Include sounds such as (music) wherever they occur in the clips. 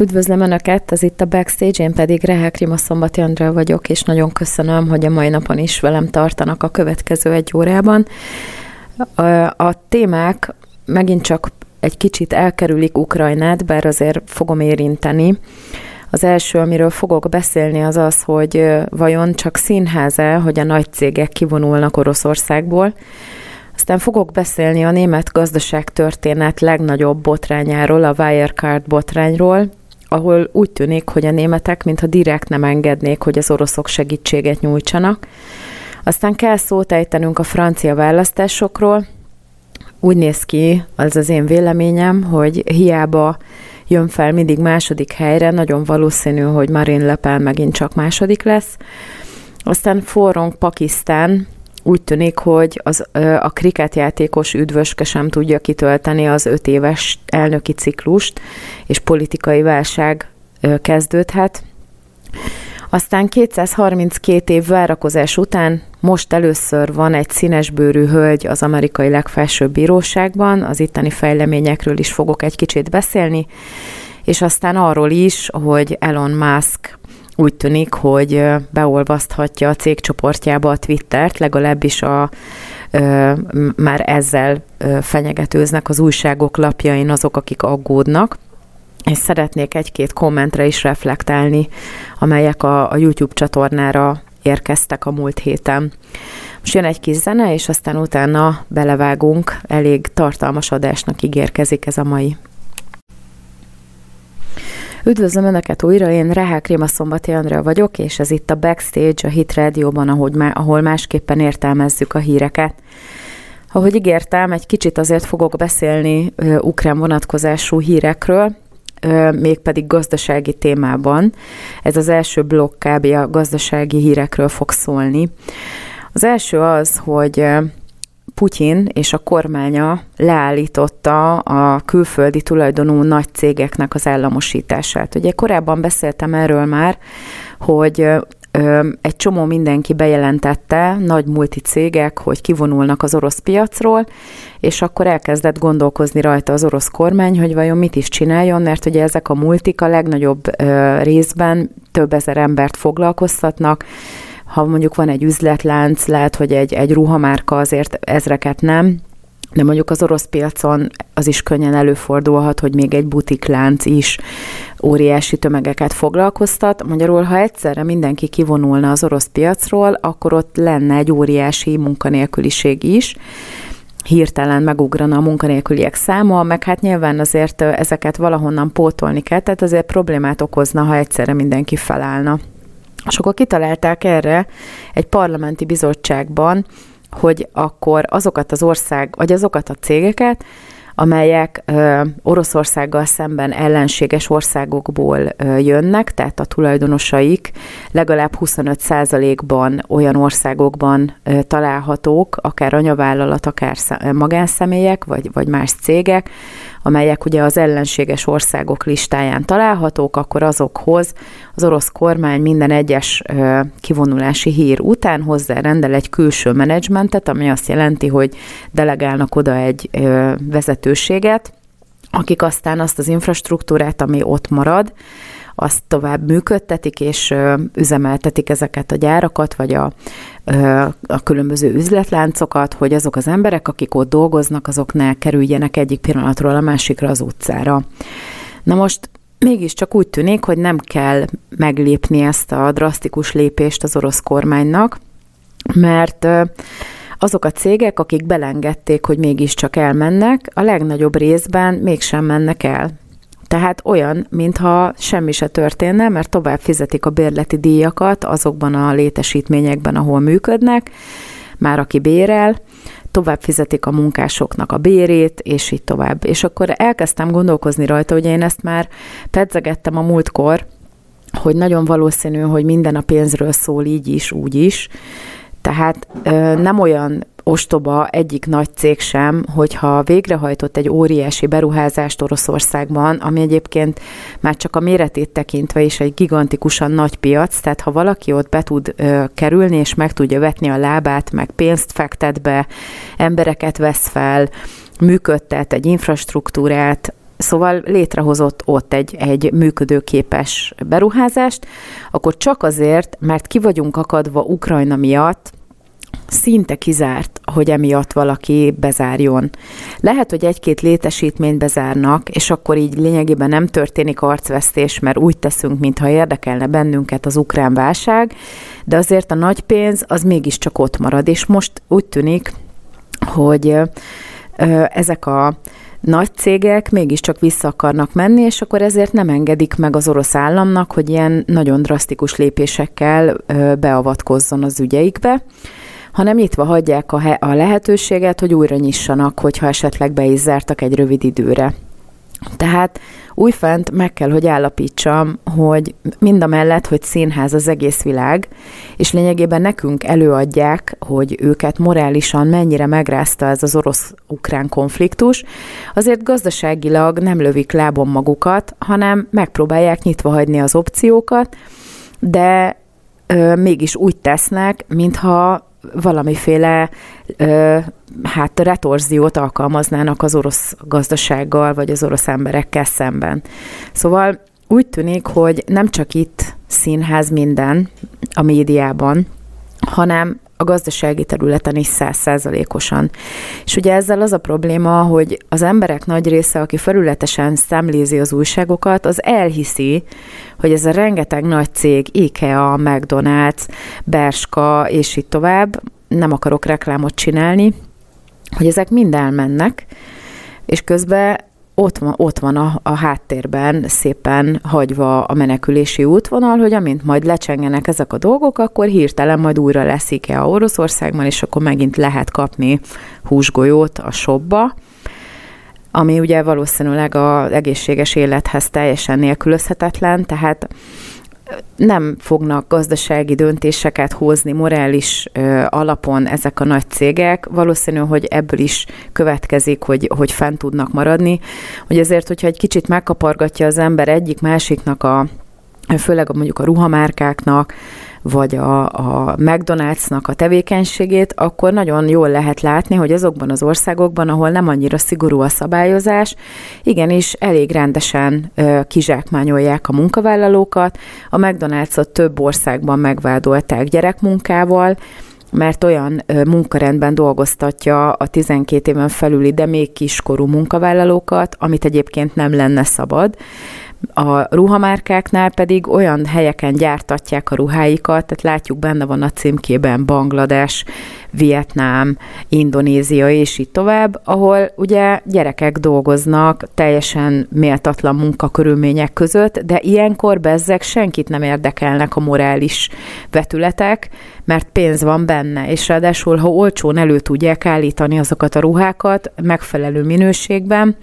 Üdvözlöm Önöket, ez itt a Backstage, én pedig Rehek Rima Szombati Andrea vagyok, és nagyon köszönöm, hogy a mai napon is velem tartanak a következő egy órában. A, témák megint csak egy kicsit elkerülik Ukrajnát, bár azért fogom érinteni. Az első, amiről fogok beszélni, az az, hogy vajon csak színház-e, hogy a nagy cégek kivonulnak Oroszországból. Aztán fogok beszélni a német gazdaságtörténet legnagyobb botrányáról, a Wirecard botrányról, ahol úgy tűnik, hogy a németek mintha direkt nem engednék, hogy az oroszok segítséget nyújtsanak. Aztán kell szót ejtenünk a francia választásokról. Úgy néz ki, az az én véleményem, hogy hiába jön fel mindig második helyre, nagyon valószínű, hogy Marine Le Pen megint csak második lesz. Aztán forrong Pakisztán, úgy tűnik, hogy az, a kriketjátékos üdvöske sem tudja kitölteni az öt éves elnöki ciklust, és politikai válság kezdődhet. Aztán 232 év várakozás után most először van egy színesbőrű hölgy az amerikai legfelsőbb bíróságban, az itteni fejleményekről is fogok egy kicsit beszélni, és aztán arról is, hogy Elon Musk úgy tűnik, hogy beolvaszthatja a cégcsoportjába a Twittert, legalábbis a, már ezzel fenyegetőznek az újságok lapjain azok, akik aggódnak és szeretnék egy-két kommentre is reflektálni, amelyek a, a YouTube csatornára érkeztek a múlt héten. Most jön egy kis zene, és aztán utána belevágunk, elég tartalmas adásnak ígérkezik ez a mai. Üdvözlöm Önöket újra, én Rehák Réma Szombati Andrea vagyok, és ez itt a Backstage, a Hit Rádióban, ahogy má, ahol másképpen értelmezzük a híreket. Ahogy ígértem, egy kicsit azért fogok beszélni ö, ukrán vonatkozású hírekről, ö, mégpedig gazdasági témában. Ez az első blokk kb. a gazdasági hírekről fog szólni. Az első az, hogy Putyin és a kormánya leállította a külföldi tulajdonú nagy cégeknek az államosítását. Ugye korábban beszéltem erről már, hogy egy csomó mindenki bejelentette, nagy multicégek, hogy kivonulnak az orosz piacról, és akkor elkezdett gondolkozni rajta az orosz kormány, hogy vajon mit is csináljon, mert ugye ezek a multik a legnagyobb részben több ezer embert foglalkoztatnak, ha mondjuk van egy üzletlánc, lehet, hogy egy, egy ruhamárka azért ezreket nem, de mondjuk az orosz piacon az is könnyen előfordulhat, hogy még egy butiklánc is óriási tömegeket foglalkoztat. Magyarul, ha egyszerre mindenki kivonulna az orosz piacról, akkor ott lenne egy óriási munkanélküliség is hirtelen megugrana a munkanélküliek száma, meg hát nyilván azért ezeket valahonnan pótolni kell, tehát azért problémát okozna, ha egyszerre mindenki felállna. És akkor kitalálták erre egy parlamenti bizottságban, hogy akkor azokat az ország, vagy azokat a cégeket, amelyek ö, Oroszországgal szemben ellenséges országokból ö, jönnek, tehát a tulajdonosaik legalább 25%-ban olyan országokban ö, találhatók, akár anyavállalat, akár magánszemélyek, vagy, vagy más cégek, amelyek ugye az ellenséges országok listáján találhatók, akkor azokhoz az orosz kormány minden egyes kivonulási hír után hozzárendel egy külső menedzsmentet, ami azt jelenti, hogy delegálnak oda egy vezetőséget, akik aztán azt az infrastruktúrát, ami ott marad, azt tovább működtetik, és üzemeltetik ezeket a gyárakat, vagy a, a különböző üzletláncokat, hogy azok az emberek, akik ott dolgoznak, azok ne kerüljenek egyik pillanatról a másikra az utcára. Na most mégiscsak úgy tűnik, hogy nem kell meglépni ezt a drasztikus lépést az orosz kormánynak, mert azok a cégek, akik belengedték, hogy mégiscsak elmennek, a legnagyobb részben mégsem mennek el. Tehát olyan, mintha semmi se történne, mert tovább fizetik a bérleti díjakat azokban a létesítményekben, ahol működnek, már aki bérel, tovább fizetik a munkásoknak a bérét, és így tovább. És akkor elkezdtem gondolkozni rajta, hogy én ezt már pedzegettem a múltkor, hogy nagyon valószínű, hogy minden a pénzről szól így is, úgy is. Tehát nem olyan ostoba egyik nagy cég sem, hogyha végrehajtott egy óriási beruházást Oroszországban, ami egyébként már csak a méretét tekintve is egy gigantikusan nagy piac, tehát ha valaki ott be tud ö, kerülni, és meg tudja vetni a lábát, meg pénzt fektet be, embereket vesz fel, működtet egy infrastruktúrát, szóval létrehozott ott egy, egy működőképes beruházást, akkor csak azért, mert ki vagyunk akadva Ukrajna miatt, szinte kizárt, hogy emiatt valaki bezárjon. Lehet, hogy egy-két létesítményt bezárnak, és akkor így lényegében nem történik arcvesztés, mert úgy teszünk, mintha érdekelne bennünket az ukrán válság, de azért a nagy pénz az mégiscsak ott marad, és most úgy tűnik, hogy ezek a nagy cégek mégiscsak vissza akarnak menni, és akkor ezért nem engedik meg az orosz államnak, hogy ilyen nagyon drasztikus lépésekkel beavatkozzon az ügyeikbe hanem nyitva hagyják a, a lehetőséget, hogy újra nyissanak, hogyha esetleg be is zártak egy rövid időre. Tehát újfent meg kell, hogy állapítsam, hogy mind a mellett, hogy színház az egész világ, és lényegében nekünk előadják, hogy őket morálisan mennyire megrázta ez az orosz-ukrán konfliktus, azért gazdaságilag nem lövik lábon magukat, hanem megpróbálják nyitva hagyni az opciókat, de ö, mégis úgy tesznek, mintha valamiféle ö, hát retorziót alkalmaznának az orosz gazdasággal, vagy az orosz emberekkel szemben. Szóval úgy tűnik, hogy nem csak itt színház minden a médiában, hanem a gazdasági területen is százszázalékosan. És ugye ezzel az a probléma, hogy az emberek nagy része, aki felületesen szemlézi az újságokat, az elhiszi, hogy ez a rengeteg nagy cég, IKEA, McDonald's, Berska, és így tovább, nem akarok reklámot csinálni, hogy ezek mind elmennek, és közben ott van, ott van a, a háttérben szépen hagyva a menekülési útvonal, hogy amint majd lecsengenek ezek a dolgok, akkor hirtelen majd újra lesz a Oroszországban, és akkor megint lehet kapni húsgolyót a shopba, ami ugye valószínűleg az egészséges élethez teljesen nélkülözhetetlen, tehát nem fognak gazdasági döntéseket hozni morális ö, alapon ezek a nagy cégek. Valószínű, hogy ebből is következik, hogy, hogy fent tudnak maradni. Hogy ezért, hogyha egy kicsit megkapargatja az ember egyik másiknak a főleg mondjuk a ruhamárkáknak, vagy a, a McDonald'snak a tevékenységét, akkor nagyon jól lehet látni, hogy azokban az országokban, ahol nem annyira szigorú a szabályozás, igenis elég rendesen ö, kizsákmányolják a munkavállalókat. A McDonald'sot több országban megvádolták gyerekmunkával, mert olyan munkarendben dolgoztatja a 12 éven felüli, de még kiskorú munkavállalókat, amit egyébként nem lenne szabad. A ruhamárkáknál pedig olyan helyeken gyártatják a ruháikat, tehát látjuk benne van a címkében Banglades, Vietnám, Indonézia és így tovább, ahol ugye gyerekek dolgoznak teljesen méltatlan munkakörülmények között, de ilyenkor bezzek senkit nem érdekelnek a morális vetületek, mert pénz van benne, és ráadásul, ha olcsón elő tudják állítani azokat a ruhákat megfelelő minőségben,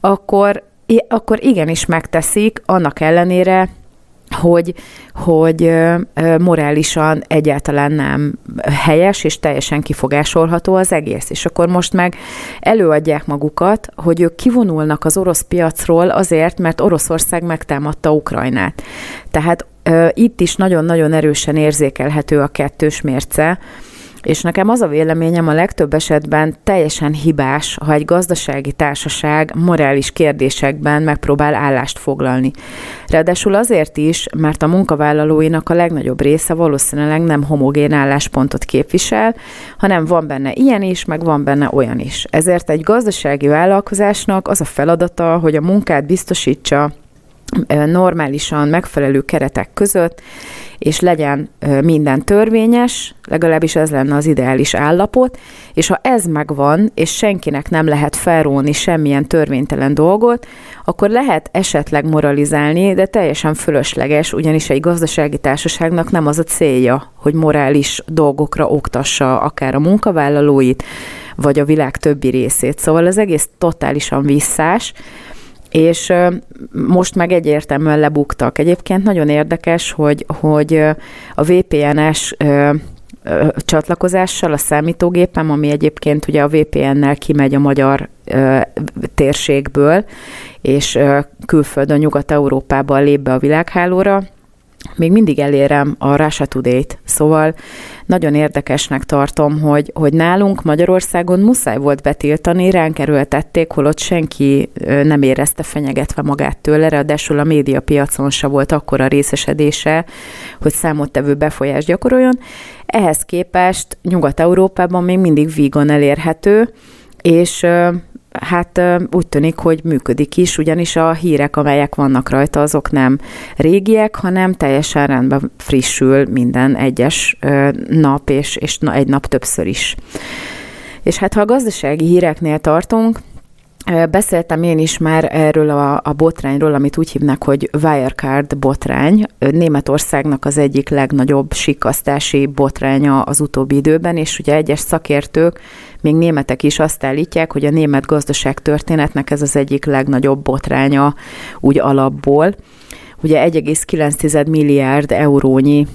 akkor akkor igenis megteszik, annak ellenére, hogy, hogy morálisan egyáltalán nem helyes és teljesen kifogásolható az egész. És akkor most meg előadják magukat, hogy ők kivonulnak az orosz piacról azért, mert Oroszország megtámadta Ukrajnát. Tehát itt is nagyon-nagyon erősen érzékelhető a kettős mérce, és nekem az a véleményem a legtöbb esetben teljesen hibás, ha egy gazdasági társaság morális kérdésekben megpróbál állást foglalni. Ráadásul azért is, mert a munkavállalóinak a legnagyobb része valószínűleg nem homogén álláspontot képvisel, hanem van benne ilyen is, meg van benne olyan is. Ezért egy gazdasági vállalkozásnak az a feladata, hogy a munkát biztosítsa normálisan megfelelő keretek között, és legyen minden törvényes, legalábbis ez lenne az ideális állapot, és ha ez megvan, és senkinek nem lehet felróni semmilyen törvénytelen dolgot, akkor lehet esetleg moralizálni, de teljesen fölösleges, ugyanis egy gazdasági társaságnak nem az a célja, hogy morális dolgokra oktassa akár a munkavállalóit, vagy a világ többi részét. Szóval az egész totálisan visszás, és most meg egyértelműen lebuktak. Egyébként nagyon érdekes, hogy, hogy a VPN-es csatlakozással a számítógépem, ami egyébként ugye a VPN-nel kimegy a magyar térségből, és külföldön, Nyugat-Európában lép be a világhálóra, még mindig elérem a Russia Today-t, szóval nagyon érdekesnek tartom, hogy, hogy nálunk Magyarországon muszáj volt betiltani, ránk erőltették, holott senki nem érezte fenyegetve magát tőle, ráadásul a médiapiacon se volt akkora részesedése, hogy számottevő befolyást gyakoroljon. Ehhez képest Nyugat-Európában még mindig vígan elérhető, és hát úgy tűnik, hogy működik is, ugyanis a hírek, amelyek vannak rajta, azok nem régiek, hanem teljesen rendben frissül minden egyes nap, és, és egy nap többször is. És hát ha a gazdasági híreknél tartunk, Beszéltem én is már erről a, a botrányról, amit úgy hívnak, hogy Wirecard botrány. Németországnak az egyik legnagyobb sikasztási botránya az utóbbi időben, és ugye egyes szakértők, még németek is azt állítják, hogy a német gazdaság történetnek ez az egyik legnagyobb botránya úgy alapból. Ugye 1,9 milliárd eurónyi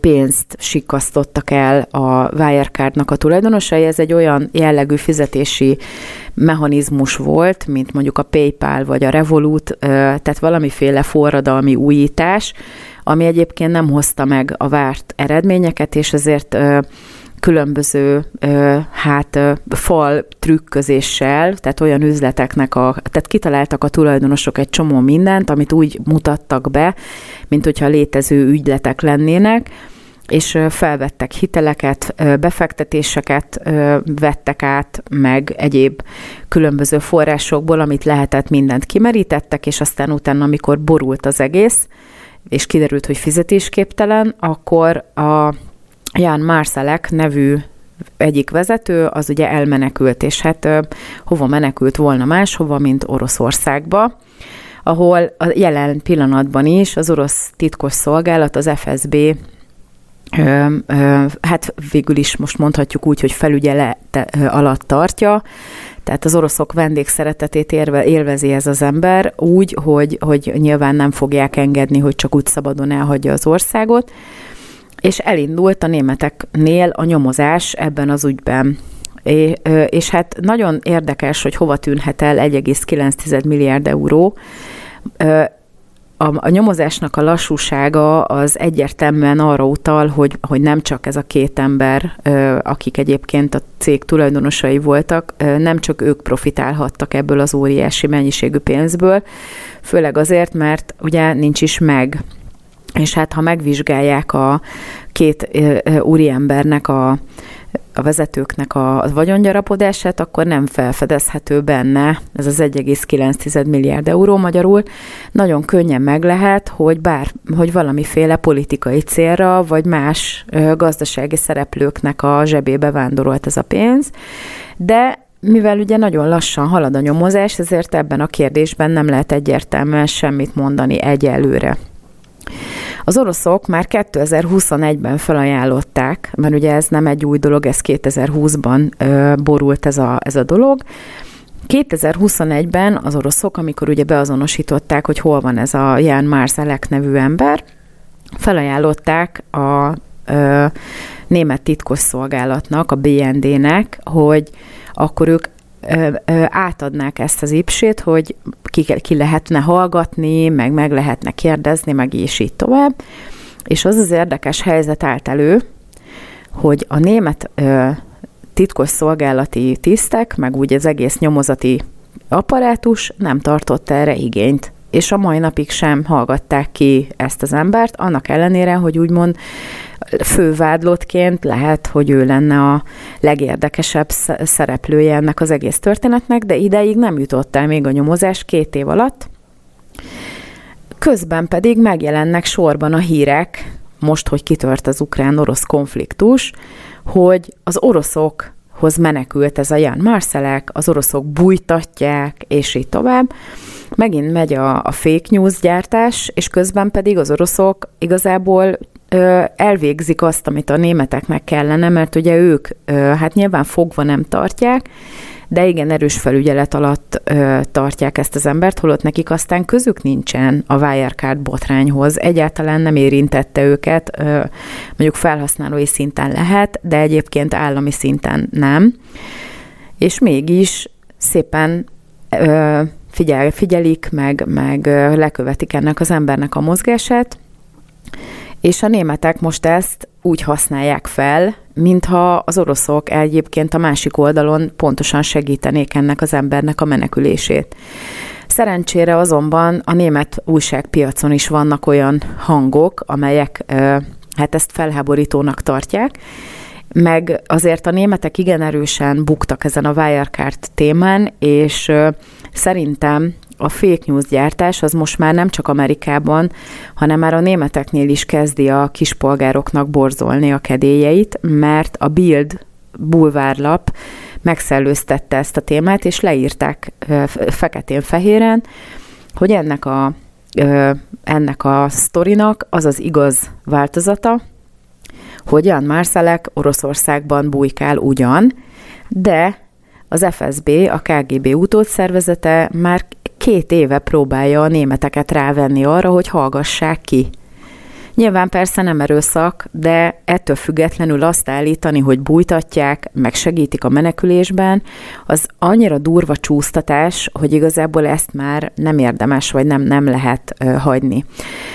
pénzt sikasztottak el a Wirecardnak a tulajdonosai. Ez egy olyan jellegű fizetési mechanizmus volt, mint mondjuk a PayPal vagy a Revolut, tehát valamiféle forradalmi újítás, ami egyébként nem hozta meg a várt eredményeket, és ezért különböző hát fal trükközéssel, tehát olyan üzleteknek a, tehát kitaláltak a tulajdonosok egy csomó mindent, amit úgy mutattak be, mint hogyha létező ügyletek lennének, és felvettek hiteleket, befektetéseket vettek át, meg egyéb különböző forrásokból, amit lehetett, mindent kimerítettek, és aztán utána, amikor borult az egész, és kiderült, hogy fizetésképtelen, akkor a Jan Marszalek nevű egyik vezető, az ugye elmenekült, és hát hova menekült volna máshova, mint Oroszországba, ahol a jelen pillanatban is az orosz titkos szolgálat, az FSB Ö, ö, hát végül is most mondhatjuk úgy, hogy felügyelete alatt tartja, tehát az oroszok vendégszeretetét érve, élvezi ez az ember úgy, hogy, hogy nyilván nem fogják engedni, hogy csak úgy szabadon elhagyja az országot, és elindult a németeknél a nyomozás ebben az ügyben. És hát nagyon érdekes, hogy hova tűnhet el 1,9 milliárd euró. A, a nyomozásnak a lassúsága az egyértelműen arra utal, hogy, hogy nem csak ez a két ember, akik egyébként a cég tulajdonosai voltak, nem csak ők profitálhattak ebből az óriási mennyiségű pénzből, főleg azért, mert ugye nincs is meg és hát ha megvizsgálják a két úriembernek a a vezetőknek a vagyongyarapodását, akkor nem felfedezhető benne ez az 1,9 milliárd euró magyarul. Nagyon könnyen meg lehet, hogy bár, hogy valamiféle politikai célra, vagy más gazdasági szereplőknek a zsebébe vándorolt ez a pénz, de mivel ugye nagyon lassan halad a nyomozás, ezért ebben a kérdésben nem lehet egyértelműen semmit mondani egyelőre. Az oroszok már 2021-ben felajánlották, mert ugye ez nem egy új dolog, ez 2020-ban ö, borult ez a, ez a dolog, 2021-ben az oroszok, amikor ugye beazonosították, hogy hol van ez a Jan Marzalek nevű ember, felajánlották a ö, német titkosszolgálatnak, a BND-nek, hogy akkor ők átadnák ezt az ipsét, hogy ki, ki lehetne hallgatni, meg meg lehetne kérdezni, meg és így tovább. És az az érdekes helyzet állt elő, hogy a német ö, titkos szolgálati tisztek, meg úgy az egész nyomozati apparátus nem tartott erre igényt és a mai napig sem hallgatták ki ezt az embert, annak ellenére, hogy úgymond fővádlottként lehet, hogy ő lenne a legérdekesebb szereplője ennek az egész történetnek, de ideig nem jutott el még a nyomozás két év alatt. Közben pedig megjelennek sorban a hírek, most, hogy kitört az ukrán-orosz konfliktus, hogy az oroszok hoz menekült ez a Jan Marcelek, az oroszok bújtatják, és így tovább. Megint megy a, a fake news gyártás, és közben pedig az oroszok igazából elvégzik azt, amit a németeknek kellene, mert ugye ők hát nyilván fogva nem tartják, de igen erős felügyelet alatt ö, tartják ezt az embert, holott nekik aztán közük nincsen a Wirecard botrányhoz. Egyáltalán nem érintette őket, ö, mondjuk felhasználói szinten lehet, de egyébként állami szinten nem. És mégis szépen ö, figyel, figyelik, meg, meg lekövetik ennek az embernek a mozgását, És a németek most ezt úgy használják fel, mintha az oroszok egyébként a másik oldalon pontosan segítenék ennek az embernek a menekülését. Szerencsére azonban a német újságpiacon is vannak olyan hangok, amelyek hát ezt felháborítónak tartják, meg azért a németek igen erősen buktak ezen a Wirecard témán, és szerintem a fake news gyártás az most már nem csak Amerikában, hanem már a németeknél is kezdi a kispolgároknak borzolni a kedélyeit, mert a Bild bulvárlap megszellőztette ezt a témát, és leírták feketén-fehéren, hogy ennek a, ennek a sztorinak az az igaz változata, hogy Jan Marszalek Oroszországban bujkál ugyan, de az FSB, a KGB utódszervezete már két éve próbálja a németeket rávenni arra, hogy hallgassák ki. Nyilván persze nem erőszak, de ettől függetlenül azt állítani, hogy bújtatják, meg segítik a menekülésben, az annyira durva csúsztatás, hogy igazából ezt már nem érdemes, vagy nem, nem lehet ö, hagyni.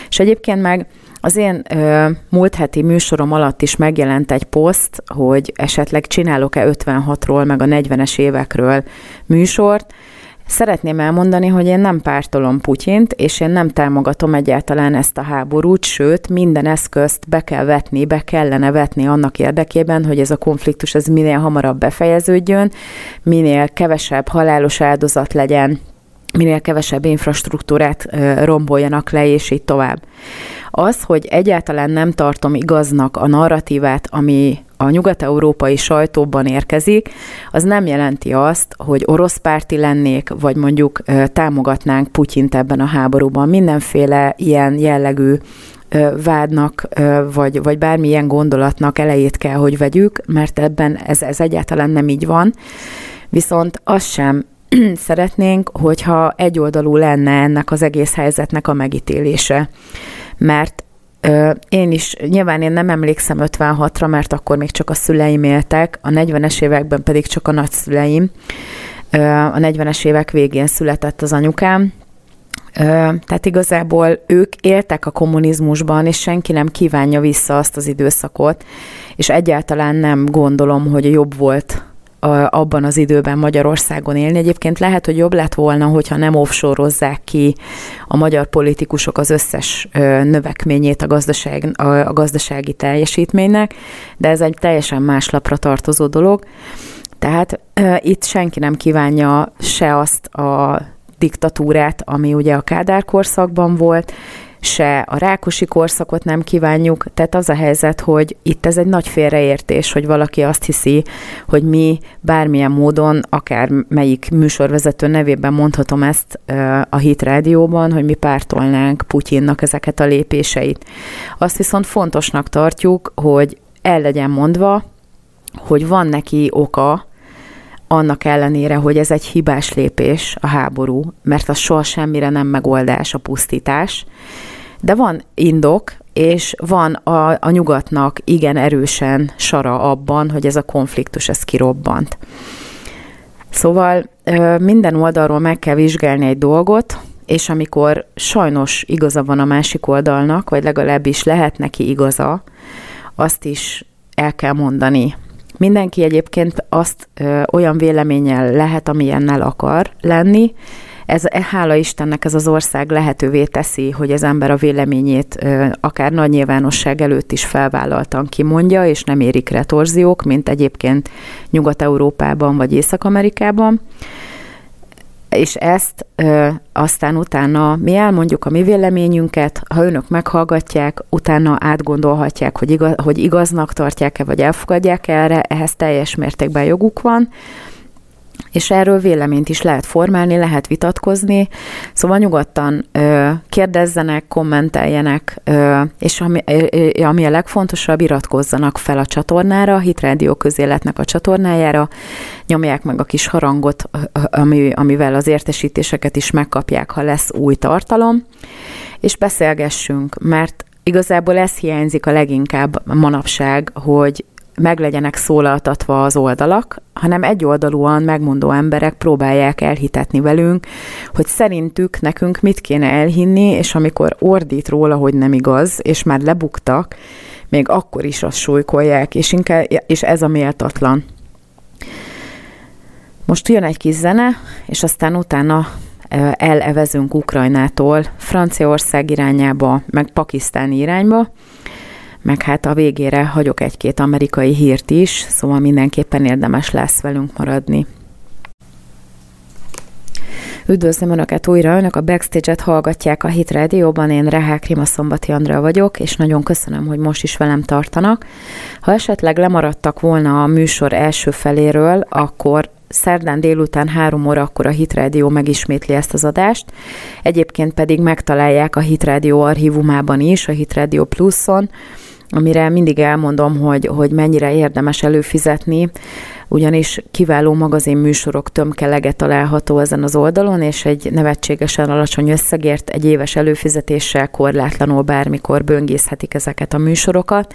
És egyébként meg az én ö, múlt heti műsorom alatt is megjelent egy poszt, hogy esetleg csinálok-e 56-ról, meg a 40-es évekről műsort, Szeretném elmondani, hogy én nem pártolom Putyint, és én nem támogatom egyáltalán ezt a háborút, sőt, minden eszközt be kell vetni, be kellene vetni annak érdekében, hogy ez a konfliktus ez minél hamarabb befejeződjön, minél kevesebb halálos áldozat legyen, minél kevesebb infrastruktúrát romboljanak le, és így tovább. Az, hogy egyáltalán nem tartom igaznak a narratívát, ami a nyugat-európai sajtóban érkezik, az nem jelenti azt, hogy orosz párti lennék, vagy mondjuk támogatnánk Putyint ebben a háborúban. Mindenféle ilyen jellegű vádnak, vagy, vagy bármilyen gondolatnak elejét kell, hogy vegyük, mert ebben ez, ez egyáltalán nem így van. Viszont az sem (clears throat) szeretnénk, hogyha egyoldalú lenne ennek az egész helyzetnek a megítélése. Mert én is, nyilván én nem emlékszem 56-ra, mert akkor még csak a szüleim éltek, a 40-es években pedig csak a nagyszüleim. A 40-es évek végén született az anyukám, tehát igazából ők éltek a kommunizmusban, és senki nem kívánja vissza azt az időszakot, és egyáltalán nem gondolom, hogy jobb volt abban az időben Magyarországon élni. Egyébként lehet, hogy jobb lett volna, hogyha nem offshore ki a magyar politikusok az összes növekményét a, gazdaság, a gazdasági teljesítménynek, de ez egy teljesen más lapra tartozó dolog. Tehát itt senki nem kívánja se azt a diktatúrát, ami ugye a Kádár korszakban volt, se a rákosi korszakot nem kívánjuk, tehát az a helyzet, hogy itt ez egy nagy félreértés, hogy valaki azt hiszi, hogy mi bármilyen módon, akár melyik műsorvezető nevében mondhatom ezt a Hit Rádióban, hogy mi pártolnánk Putyinnak ezeket a lépéseit. Azt viszont fontosnak tartjuk, hogy el legyen mondva, hogy van neki oka, annak ellenére, hogy ez egy hibás lépés, a háború, mert az soha semmire nem megoldás, a pusztítás, de van indok, és van a, a nyugatnak igen erősen sara abban, hogy ez a konfliktus ez kirobbant. Szóval minden oldalról meg kell vizsgálni egy dolgot, és amikor sajnos igaza van a másik oldalnak, vagy legalábbis lehet neki igaza, azt is el kell mondani. Mindenki egyébként azt ö, olyan véleménnyel lehet, amilyennel akar lenni, ez, e, hála Istennek ez az ország lehetővé teszi, hogy az ember a véleményét akár nagy nyilvánosság előtt is felvállaltan kimondja, és nem érik retorziók, mint egyébként Nyugat-Európában vagy Észak-Amerikában. És ezt ö, aztán utána mi elmondjuk a mi véleményünket, ha önök meghallgatják, utána átgondolhatják, hogy, igaz, hogy igaznak tartják-e, vagy elfogadják -e erre, ehhez teljes mértékben joguk van, és erről véleményt is lehet formálni, lehet vitatkozni, szóval nyugodtan ö, kérdezzenek, kommenteljenek, ö, és ami, ö, ami a legfontosabb, iratkozzanak fel a csatornára, a Hit Radio közéletnek a csatornájára, nyomják meg a kis harangot, ami, amivel az értesítéseket is megkapják, ha lesz új tartalom, és beszélgessünk, mert igazából ez hiányzik a leginkább manapság, hogy meg legyenek szólaltatva az oldalak, hanem egyoldalúan megmondó emberek próbálják elhitetni velünk, hogy szerintük nekünk mit kéne elhinni, és amikor ordít róla, hogy nem igaz, és már lebuktak, még akkor is azt súlykolják, és, inkább, és ez a méltatlan. Most jön egy kis zene, és aztán utána elevezünk Ukrajnától Franciaország irányába, meg Pakisztán irányba, meg hát a végére hagyok egy-két amerikai hírt is, szóval mindenképpen érdemes lesz velünk maradni. Üdvözlöm Önöket újra, Önök a Backstage-et hallgatják a Hit Radio-ban, én Rehák Rima Szombati Andrea vagyok, és nagyon köszönöm, hogy most is velem tartanak. Ha esetleg lemaradtak volna a műsor első feléről, akkor szerdán délután három óra akkor a Hit Radio megismétli ezt az adást. Egyébként pedig megtalálják a Hit Radio archívumában is, a Hit Radio Pluson, amire mindig elmondom, hogy, hogy mennyire érdemes előfizetni, ugyanis kiváló magazin műsorok tömkelege található ezen az oldalon, és egy nevetségesen alacsony összegért egy éves előfizetéssel korlátlanul bármikor böngészhetik ezeket a műsorokat,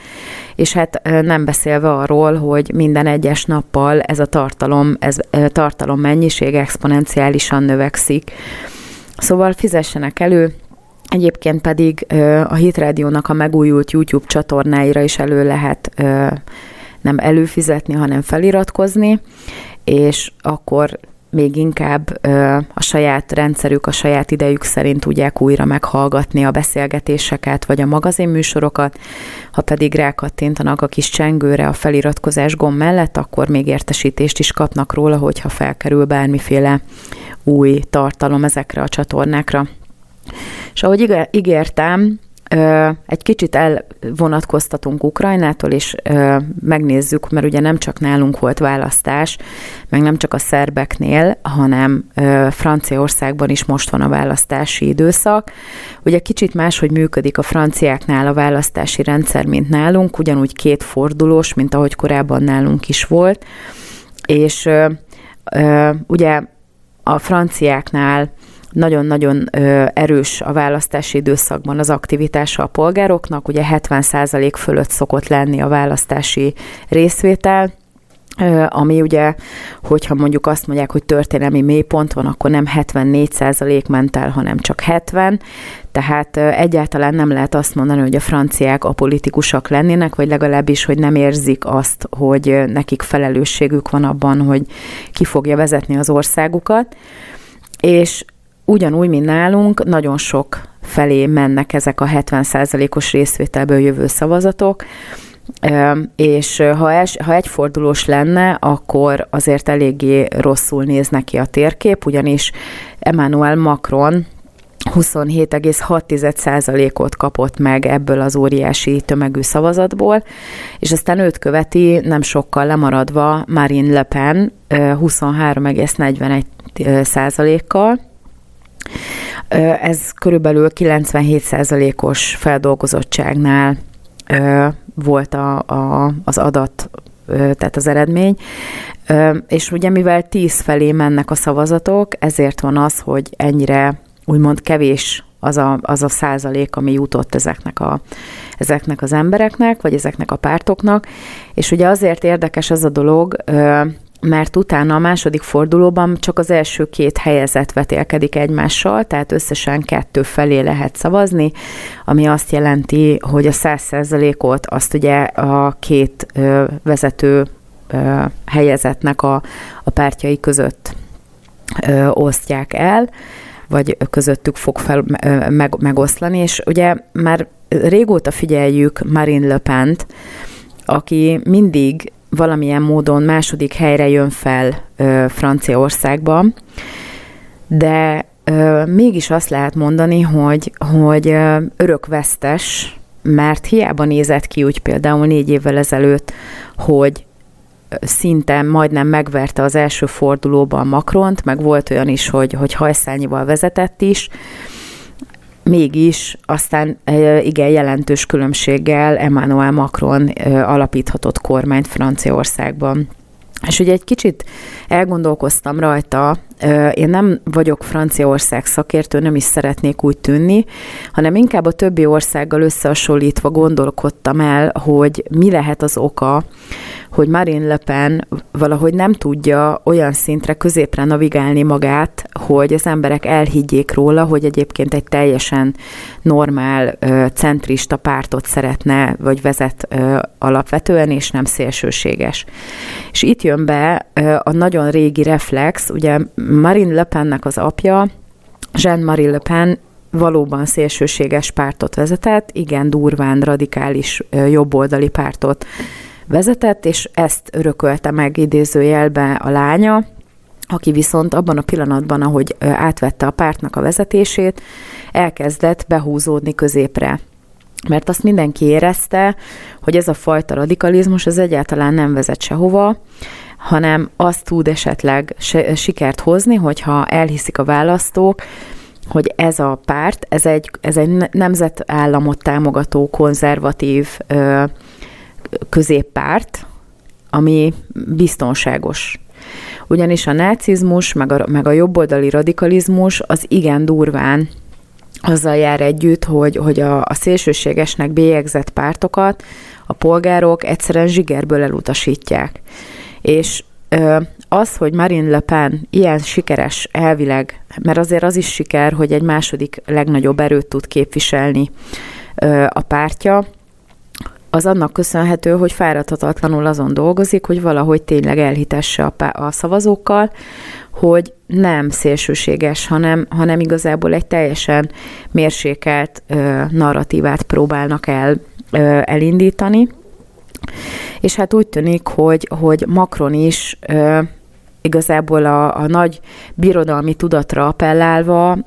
és hát nem beszélve arról, hogy minden egyes nappal ez a tartalom, ez tartalom mennyiség exponenciálisan növekszik. Szóval fizessenek elő, Egyébként pedig a Hit Radio-nak a megújult YouTube csatornáira is elő lehet nem előfizetni, hanem feliratkozni, és akkor még inkább a saját rendszerük, a saját idejük szerint tudják újra meghallgatni a beszélgetéseket, vagy a magazinműsorokat. Ha pedig rákattintanak a kis csengőre a feliratkozás gomb mellett, akkor még értesítést is kapnak róla, hogyha felkerül bármiféle új tartalom ezekre a csatornákra. És ahogy ígértem, egy kicsit elvonatkoztatunk Ukrajnától, és megnézzük, mert ugye nem csak nálunk volt választás, meg nem csak a szerbeknél, hanem Franciaországban is most van a választási időszak. Ugye kicsit máshogy működik a franciáknál a választási rendszer, mint nálunk, ugyanúgy két fordulós, mint ahogy korábban nálunk is volt, és ugye a franciáknál nagyon-nagyon erős a választási időszakban az aktivitása a polgároknak, ugye 70% fölött szokott lenni a választási részvétel, ami ugye, hogyha mondjuk azt mondják, hogy történelmi mélypont van, akkor nem 74% ment el, hanem csak 70, tehát egyáltalán nem lehet azt mondani, hogy a franciák apolitikusak lennének, vagy legalábbis, hogy nem érzik azt, hogy nekik felelősségük van abban, hogy ki fogja vezetni az országukat. És ugyanúgy, mint nálunk, nagyon sok felé mennek ezek a 70%-os részvételből jövő szavazatok, és ha, es, ha egyfordulós lenne, akkor azért eléggé rosszul néz neki a térkép, ugyanis Emmanuel Macron 27,6%-ot kapott meg ebből az óriási tömegű szavazatból, és aztán őt követi nem sokkal lemaradva Marine Le Pen 23,41%-kal, ez körülbelül 97%-os feldolgozottságnál volt a, a, az adat, tehát az eredmény. És ugye mivel 10 felé mennek a szavazatok, ezért van az, hogy ennyire úgymond kevés az a, az a százalék, ami jutott ezeknek, a, ezeknek az embereknek, vagy ezeknek a pártoknak. És ugye azért érdekes ez a dolog, mert utána a második fordulóban csak az első két helyezet vetélkedik egymással, tehát összesen kettő felé lehet szavazni, ami azt jelenti, hogy a száz százalékot azt ugye a két ö, vezető ö, helyezetnek a, a pártjai között ö, osztják el, vagy közöttük fog fel, ö, meg, megoszlani, és ugye már régóta figyeljük Marine Le Pen-t, aki mindig valamilyen módon második helyre jön fel Franciaországban, de ö, mégis azt lehet mondani, hogy, hogy ö, örökvesztes, mert hiába nézett ki úgy például négy évvel ezelőtt, hogy szinte majdnem megverte az első fordulóban Macront, meg volt olyan is, hogy, hogy hajszányival vezetett is, mégis aztán igen jelentős különbséggel Emmanuel Macron alapíthatott kormányt Franciaországban. És ugye egy kicsit elgondolkoztam rajta, én nem vagyok Franciaország szakértő, nem is szeretnék úgy tűnni, hanem inkább a többi országgal összehasonlítva gondolkodtam el, hogy mi lehet az oka, hogy Marine Le Pen valahogy nem tudja olyan szintre középre navigálni magát, hogy az emberek elhiggyék róla, hogy egyébként egy teljesen normál, centrista pártot szeretne, vagy vezet alapvetően, és nem szélsőséges. És itt jön be a nagyon régi reflex, ugye Marine Le Pennek az apja, Jean-Marie Le Pen valóban szélsőséges pártot vezetett, igen durván radikális jobboldali pártot vezetett, és ezt örökölte meg idézőjelbe a lánya, aki viszont abban a pillanatban, ahogy átvette a pártnak a vezetését, elkezdett behúzódni középre. Mert azt mindenki érezte, hogy ez a fajta radikalizmus az egyáltalán nem vezet sehova, hanem azt tud esetleg sikert hozni, hogyha elhiszik a választók, hogy ez a párt, ez egy, ez egy nemzetállamot támogató konzervatív ö, középpárt, ami biztonságos. Ugyanis a nácizmus, meg a, meg a jobboldali radikalizmus az igen durván azzal jár együtt, hogy, hogy a, a szélsőségesnek bélyegzett pártokat a polgárok egyszerűen zsigerből elutasítják. És az, hogy Marine Le Pen ilyen sikeres elvileg, mert azért az is siker, hogy egy második legnagyobb erőt tud képviselni a pártja, az annak köszönhető, hogy fáradhatatlanul azon dolgozik, hogy valahogy tényleg elhitesse a, a szavazókkal, hogy nem szélsőséges, hanem, hanem igazából egy teljesen mérsékelt ö, narratívát próbálnak el ö, elindítani. És hát úgy tűnik, hogy, hogy Macron is igazából a, a nagy birodalmi tudatra appellálva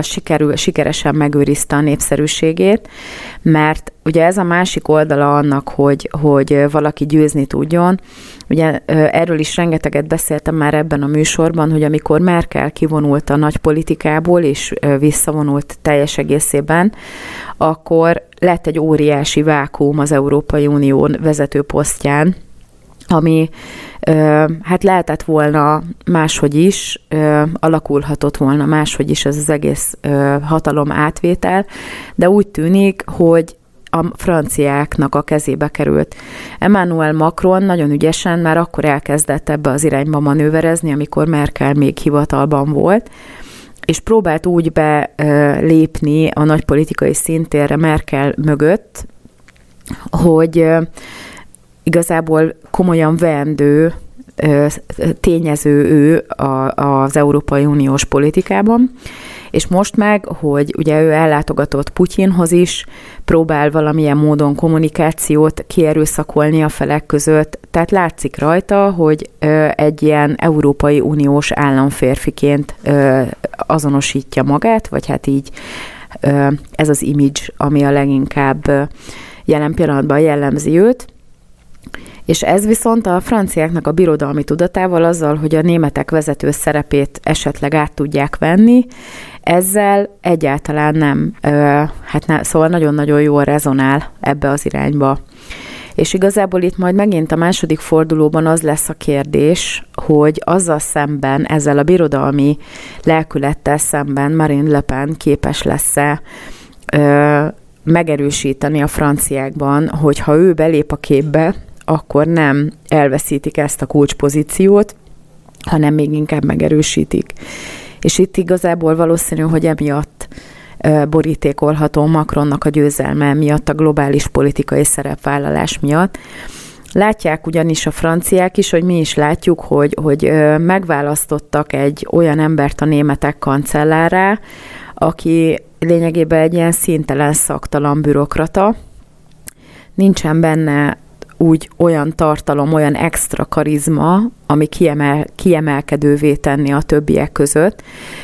sikerül, sikeresen megőrizte a népszerűségét, mert ugye ez a másik oldala annak, hogy, hogy valaki győzni tudjon. Ugye erről is rengeteget beszéltem már ebben a műsorban, hogy amikor Merkel kivonult a nagy politikából, és visszavonult teljes egészében, akkor lett egy óriási vákum az Európai Unió vezető posztján, ami hát lehetett volna máshogy is, alakulhatott volna máshogy is ez az egész hatalom átvétel, de úgy tűnik, hogy a franciáknak a kezébe került. Emmanuel Macron nagyon ügyesen már akkor elkezdett ebbe az irányba manőverezni, amikor Merkel még hivatalban volt, és próbált úgy belépni a nagy politikai szintérre Merkel mögött, hogy igazából komolyan vendő tényező ő az Európai Uniós politikában, és most meg, hogy ugye ő ellátogatott Putyinhoz is, próbál valamilyen módon kommunikációt kierőszakolni a felek között, tehát látszik rajta, hogy egy ilyen Európai Uniós államférfiként azonosítja magát, vagy hát így ez az image, ami a leginkább jelen pillanatban jellemzi őt, és ez viszont a franciáknak a birodalmi tudatával, azzal, hogy a németek vezető szerepét esetleg át tudják venni, ezzel egyáltalán nem, hát ne, szóval nagyon-nagyon jól rezonál ebbe az irányba. És igazából itt majd megint a második fordulóban az lesz a kérdés, hogy azzal szemben, ezzel a birodalmi lelkülettel szemben Marine Le Pen képes lesz-e megerősíteni a franciákban, hogy ha ő belép a képbe, akkor nem elveszítik ezt a kulcspozíciót, hanem még inkább megerősítik. És itt igazából valószínű, hogy emiatt borítékolható Macronnak a győzelme miatt, a globális politikai szerepvállalás miatt. Látják ugyanis a franciák is, hogy mi is látjuk, hogy, hogy megválasztottak egy olyan embert a németek kancellárá, aki lényegében egy ilyen szintelen, szaktalan bürokrata, nincsen benne úgy olyan tartalom, olyan extra karizma, ami kiemel, kiemelkedővé tenni a többiek között.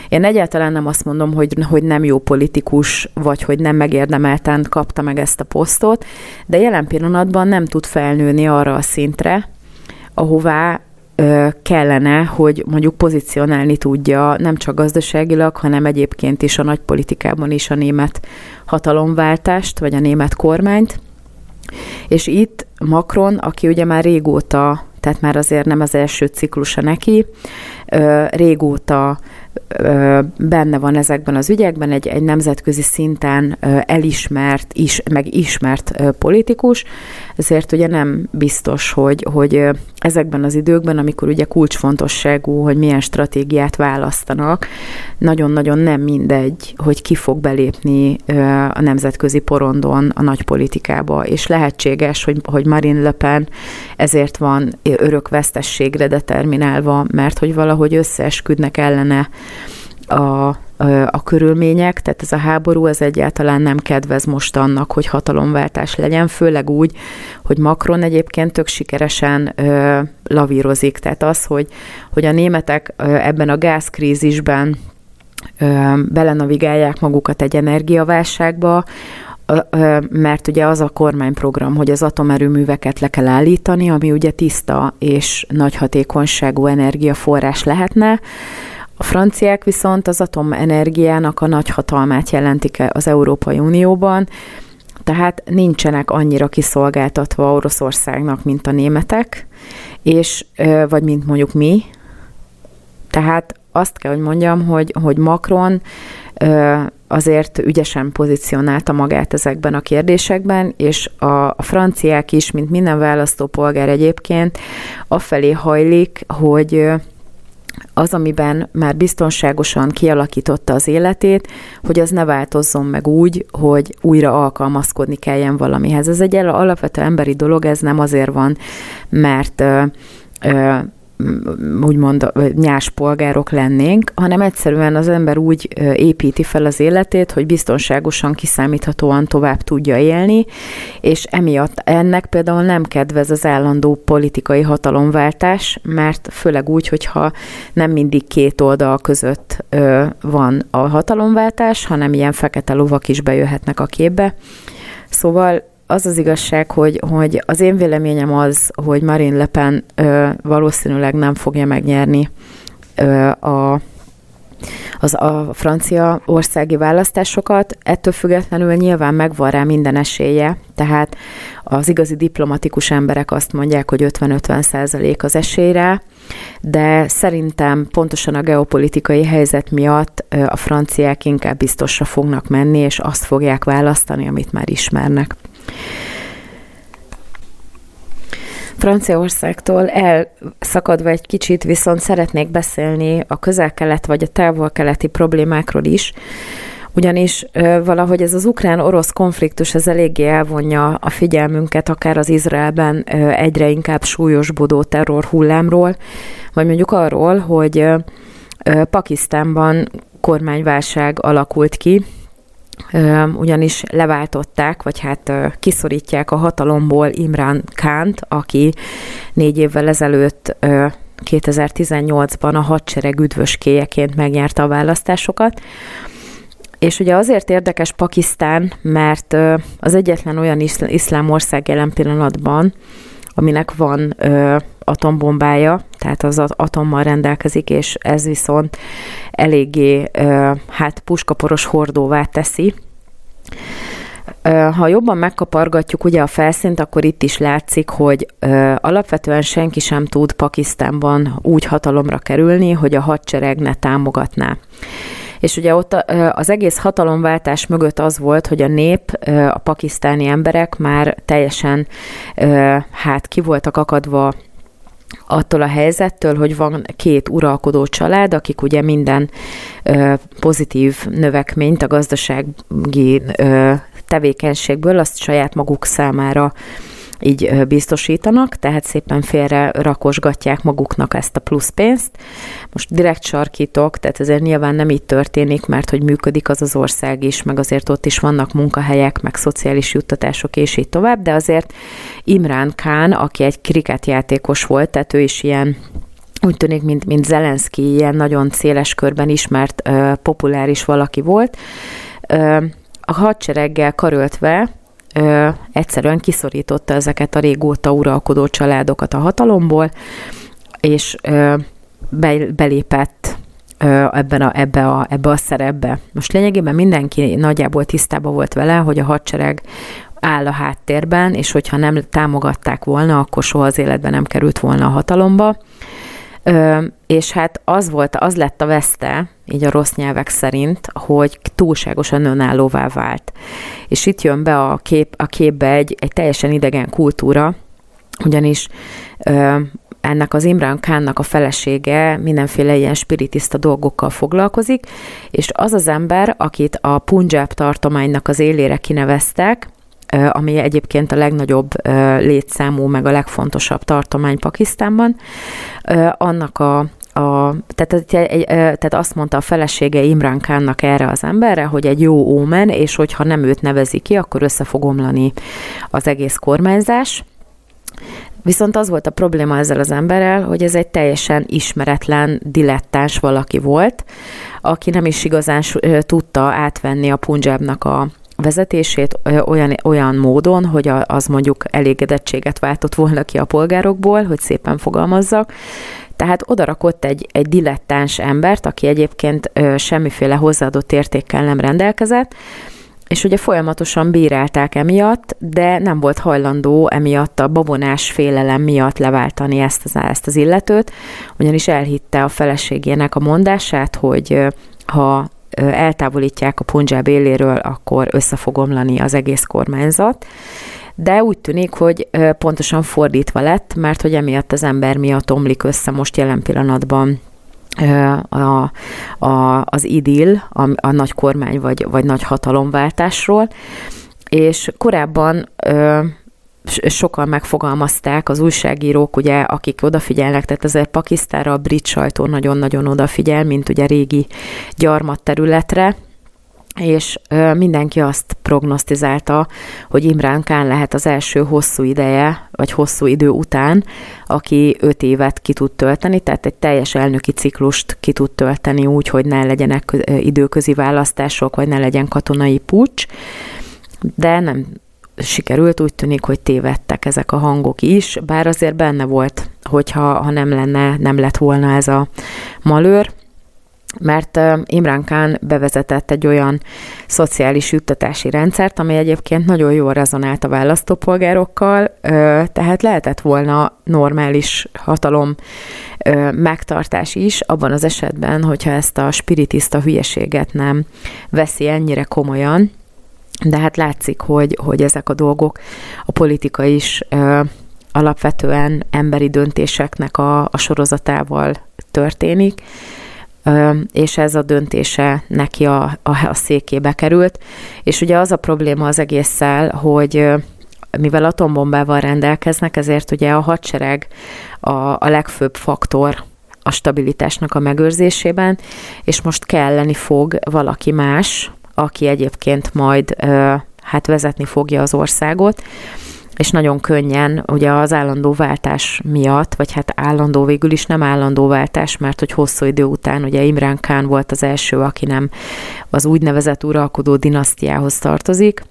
Én egyáltalán nem azt mondom, hogy, hogy nem jó politikus, vagy hogy nem megérdemelten kapta meg ezt a posztot, de jelen pillanatban nem tud felnőni arra a szintre, ahová kellene, hogy mondjuk pozícionálni tudja nem csak gazdaságilag, hanem egyébként is a nagy politikában is a német hatalomváltást, vagy a német kormányt. És itt Macron, aki ugye már régóta tehát már azért nem az első ciklusa neki. Régóta benne van ezekben az ügyekben, egy, egy nemzetközi szinten elismert, is, meg ismert politikus, ezért ugye nem biztos, hogy, hogy ezekben az időkben, amikor ugye kulcsfontosságú, hogy milyen stratégiát választanak, nagyon-nagyon nem mindegy, hogy ki fog belépni a nemzetközi porondon a nagy politikába, és lehetséges, hogy, hogy Marine Le Pen ezért van örök vesztességre determinálva, mert hogy valahogy összeesküdnek ellene a, a körülmények, tehát ez a háború ez egyáltalán nem kedvez most annak, hogy hatalomváltás legyen, főleg úgy, hogy Macron egyébként tök sikeresen ö, lavírozik, tehát az, hogy, hogy a németek ebben a gázkrízisben ö, belenavigálják magukat egy energiaválságba, mert ugye az a kormányprogram, hogy az atomerőműveket le kell állítani, ami ugye tiszta és nagy hatékonyságú energiaforrás lehetne, a franciák viszont az atomenergiának a nagy hatalmát jelentik az Európai Unióban, tehát nincsenek annyira kiszolgáltatva Oroszországnak, mint a németek, és vagy mint mondjuk mi. Tehát azt kell, hogy mondjam, hogy, hogy Macron azért ügyesen pozícionálta magát ezekben a kérdésekben, és a, a franciák is, mint minden választópolgár egyébként, afelé hajlik, hogy az, amiben már biztonságosan kialakította az életét, hogy az ne változzon meg úgy, hogy újra alkalmazkodni kelljen valamihez. Ez egy alapvető emberi dolog, ez nem azért van, mert ö, ö, úgymond nyás polgárok lennénk, hanem egyszerűen az ember úgy építi fel az életét, hogy biztonságosan, kiszámíthatóan tovább tudja élni, és emiatt ennek például nem kedvez az állandó politikai hatalomváltás, mert főleg úgy, hogyha nem mindig két oldal között van a hatalomváltás, hanem ilyen fekete lovak is bejöhetnek a képbe. Szóval az az igazság, hogy, hogy az én véleményem az, hogy Marine Le Pen ö, valószínűleg nem fogja megnyerni ö, a az a francia országi választásokat, ettől függetlenül nyilván megvan rá minden esélye, tehát az igazi diplomatikus emberek azt mondják, hogy 50-50 százalék az esélyre, de szerintem pontosan a geopolitikai helyzet miatt a franciák inkább biztosra fognak menni, és azt fogják választani, amit már ismernek. Franciaországtól elszakadva egy kicsit, viszont szeretnék beszélni a közel-kelet vagy a távol-keleti problémákról is, ugyanis valahogy ez az ukrán-orosz konfliktus ez eléggé elvonja a figyelmünket, akár az Izraelben egyre inkább súlyosbodó terror hullámról, vagy mondjuk arról, hogy Pakisztánban kormányválság alakult ki, ugyanis leváltották, vagy hát kiszorítják a hatalomból Imran Kánt, aki négy évvel ezelőtt 2018-ban a hadsereg üdvöskéjeként megnyerte a választásokat. És ugye azért érdekes Pakisztán, mert az egyetlen olyan iszlám ország jelen pillanatban, aminek van ö, atombombája, tehát az atommal rendelkezik, és ez viszont eléggé ö, hát puskaporos hordóvá teszi. Ha jobban megkapargatjuk ugye a felszínt, akkor itt is látszik, hogy alapvetően senki sem tud Pakisztánban úgy hatalomra kerülni, hogy a hadsereg ne támogatná. És ugye ott az egész hatalomváltás mögött az volt, hogy a nép, a pakisztáni emberek már teljesen hát ki voltak akadva attól a helyzettől, hogy van két uralkodó család, akik ugye minden pozitív növekményt a gazdasági tevékenységből azt saját maguk számára így biztosítanak, tehát szépen félre rakosgatják maguknak ezt a plusz pénzt. Most direkt sarkítok, tehát ezért nyilván nem így történik, mert hogy működik az az ország is, meg azért ott is vannak munkahelyek, meg szociális juttatások, és így tovább, de azért Imrán Kán, aki egy kriketjátékos volt, tehát ő is ilyen úgy tűnik, mint, mint Zelenszky, ilyen nagyon széles körben ismert, ö, populáris valaki volt. Ö, a hadsereggel karöltve ö, egyszerűen kiszorította ezeket a régóta uralkodó családokat a hatalomból, és ö, be, belépett ebben a, ebbe, a, ebbe a szerepbe. Most lényegében mindenki nagyjából tisztában volt vele, hogy a hadsereg áll a háttérben, és hogyha nem támogatták volna, akkor soha az életben nem került volna a hatalomba. Ö, és hát az volt, az lett a veszte, így a rossz nyelvek szerint, hogy túlságosan önállóvá vált. És itt jön be a, kép, a képbe egy, egy teljesen idegen kultúra, ugyanis ö, ennek az Imran Kánnak a felesége mindenféle ilyen spiritista dolgokkal foglalkozik, és az az ember, akit a Punjab tartománynak az élére kineveztek, ami egyébként a legnagyobb létszámú, meg a legfontosabb tartomány Pakisztánban, annak a, a, tehát, tehát azt mondta a felesége Imran Kánnak erre az emberre, hogy egy jó ómen, és hogyha nem őt nevezi ki, akkor össze fog omlani az egész kormányzás. Viszont az volt a probléma ezzel az emberrel, hogy ez egy teljesen ismeretlen, dilettáns valaki volt, aki nem is igazán tudta átvenni a Punjabnak a vezetését olyan, olyan módon, hogy az mondjuk elégedettséget váltott volna ki a polgárokból, hogy szépen fogalmazzak. Tehát odarakott egy, egy dilettáns embert, aki egyébként ö, semmiféle hozzáadott értékkel nem rendelkezett, és ugye folyamatosan bírálták emiatt, de nem volt hajlandó emiatt a babonás félelem miatt leváltani ezt az, ezt az illetőt, ugyanis elhitte a feleségének a mondását, hogy ha eltávolítják a Punjab éléről, akkor össze fog omlani az egész kormányzat. De úgy tűnik, hogy pontosan fordítva lett, mert hogy emiatt az ember miatt omlik össze most jelen pillanatban a, a, az idill, a, a nagy kormány vagy, vagy nagy hatalomváltásról, és korábban sokan megfogalmazták az újságírók, ugye, akik odafigyelnek, tehát azért Pakisztánra a brit sajtó nagyon-nagyon odafigyel, mint ugye régi gyarmat területre, és mindenki azt prognosztizálta, hogy Imrán Kán lehet az első hosszú ideje, vagy hosszú idő után, aki öt évet ki tud tölteni, tehát egy teljes elnöki ciklust ki tud tölteni úgy, hogy ne legyenek időközi választások, vagy ne legyen katonai pucs, de nem sikerült, úgy tűnik, hogy tévedtek ezek a hangok is, bár azért benne volt, hogyha ha nem lenne, nem lett volna ez a malőr, mert Imrán Khan bevezetett egy olyan szociális juttatási rendszert, ami egyébként nagyon jól rezonált a választópolgárokkal, tehát lehetett volna normális hatalom megtartás is, abban az esetben, hogyha ezt a spiritista hülyeséget nem veszi ennyire komolyan, de hát látszik, hogy, hogy ezek a dolgok, a politika is alapvetően emberi döntéseknek a, a sorozatával történik, és ez a döntése neki a, a, a székébe került. És ugye az a probléma az egésszel, hogy mivel atombombával rendelkeznek, ezért ugye a hadsereg a, a legfőbb faktor a stabilitásnak a megőrzésében, és most kelleni fog valaki más, aki egyébként majd hát vezetni fogja az országot, és nagyon könnyen ugye az állandó váltás miatt, vagy hát állandó végül is nem állandó váltás, mert hogy hosszú idő után ugye Imrán Kán volt az első, aki nem az úgynevezett uralkodó dinasztiához tartozik,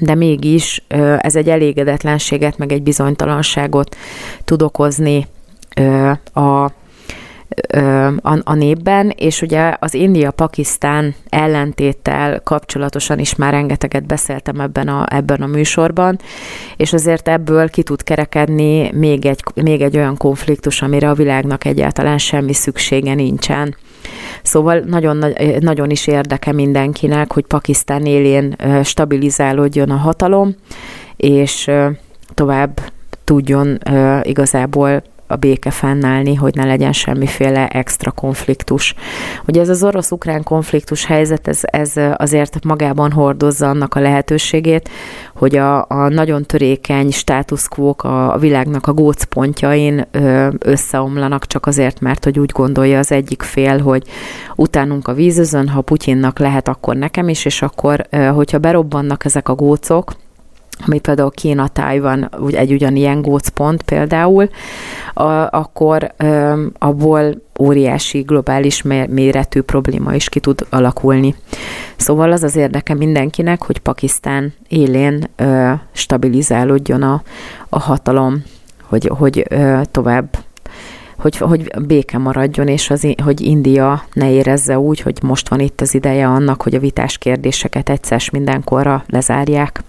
de mégis ez egy elégedetlenséget, meg egy bizonytalanságot tud okozni a a, a népben, és ugye az India-Pakisztán ellentéttel kapcsolatosan is már rengeteget beszéltem ebben a, ebben a műsorban, és azért ebből ki tud kerekedni még egy, még egy olyan konfliktus, amire a világnak egyáltalán semmi szüksége nincsen. Szóval nagyon, nagyon is érdeke mindenkinek, hogy Pakisztán élén stabilizálódjon a hatalom, és tovább tudjon igazából a béke fennállni, hogy ne legyen semmiféle extra konfliktus. Ugye ez az orosz-ukrán konfliktus helyzet, ez, ez azért magában hordozza annak a lehetőségét, hogy a, a nagyon törékeny quo a, a világnak a gócpontjain összeomlanak csak azért, mert hogy úgy gondolja az egyik fél, hogy utánunk a vízözön, ha Putyinnak lehet, akkor nekem is, és akkor, hogyha berobbannak ezek a gócok, ami például Kína, Tájvan egy ugyanilyen gócpont például, akkor ö, abból óriási globális méretű probléma is ki tud alakulni. Szóval az az érdeke mindenkinek, hogy Pakisztán élén stabilizálódjon a, a hatalom, hogy, hogy tovább hogy, hogy béke maradjon, és az, hogy India ne érezze úgy, hogy most van itt az ideje annak, hogy a vitás kérdéseket egyszer mindenkorra lezárják.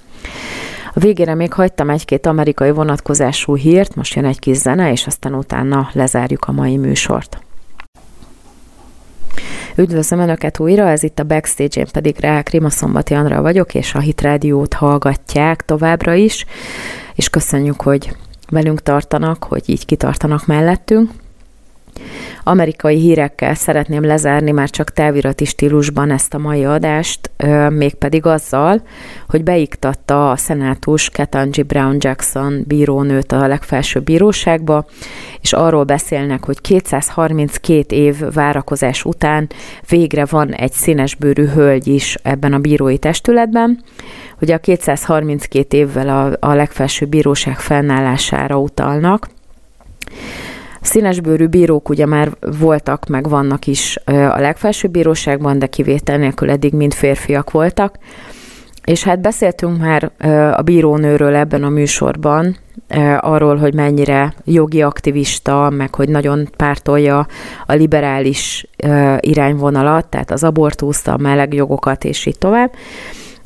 A végére még hagytam egy-két amerikai vonatkozású hírt, most jön egy kis zene, és aztán utána lezárjuk a mai műsort. Üdvözlöm Önöket újra, ez itt a Backstage, én pedig Rá Szombati Andra vagyok, és a Hit Rádiót hallgatják továbbra is, és köszönjük, hogy velünk tartanak, hogy így kitartanak mellettünk. Amerikai hírekkel szeretném lezárni már csak távirati stílusban ezt a mai adást, mégpedig azzal, hogy beiktatta a szenátus Ketanji Brown Jackson bírónőt a legfelsőbb bíróságba, és arról beszélnek, hogy 232 év várakozás után végre van egy színesbőrű hölgy is ebben a bírói testületben, hogy a 232 évvel a, a legfelsőbb bíróság fennállására utalnak, Színesbőrű bírók ugye már voltak, meg vannak is a legfelsőbb bíróságban, de kivétel nélkül eddig mind férfiak voltak. És hát beszéltünk már a bírónőről ebben a műsorban, arról, hogy mennyire jogi aktivista, meg hogy nagyon pártolja a liberális irányvonalat, tehát az abortuszt, a melegjogokat, és így tovább.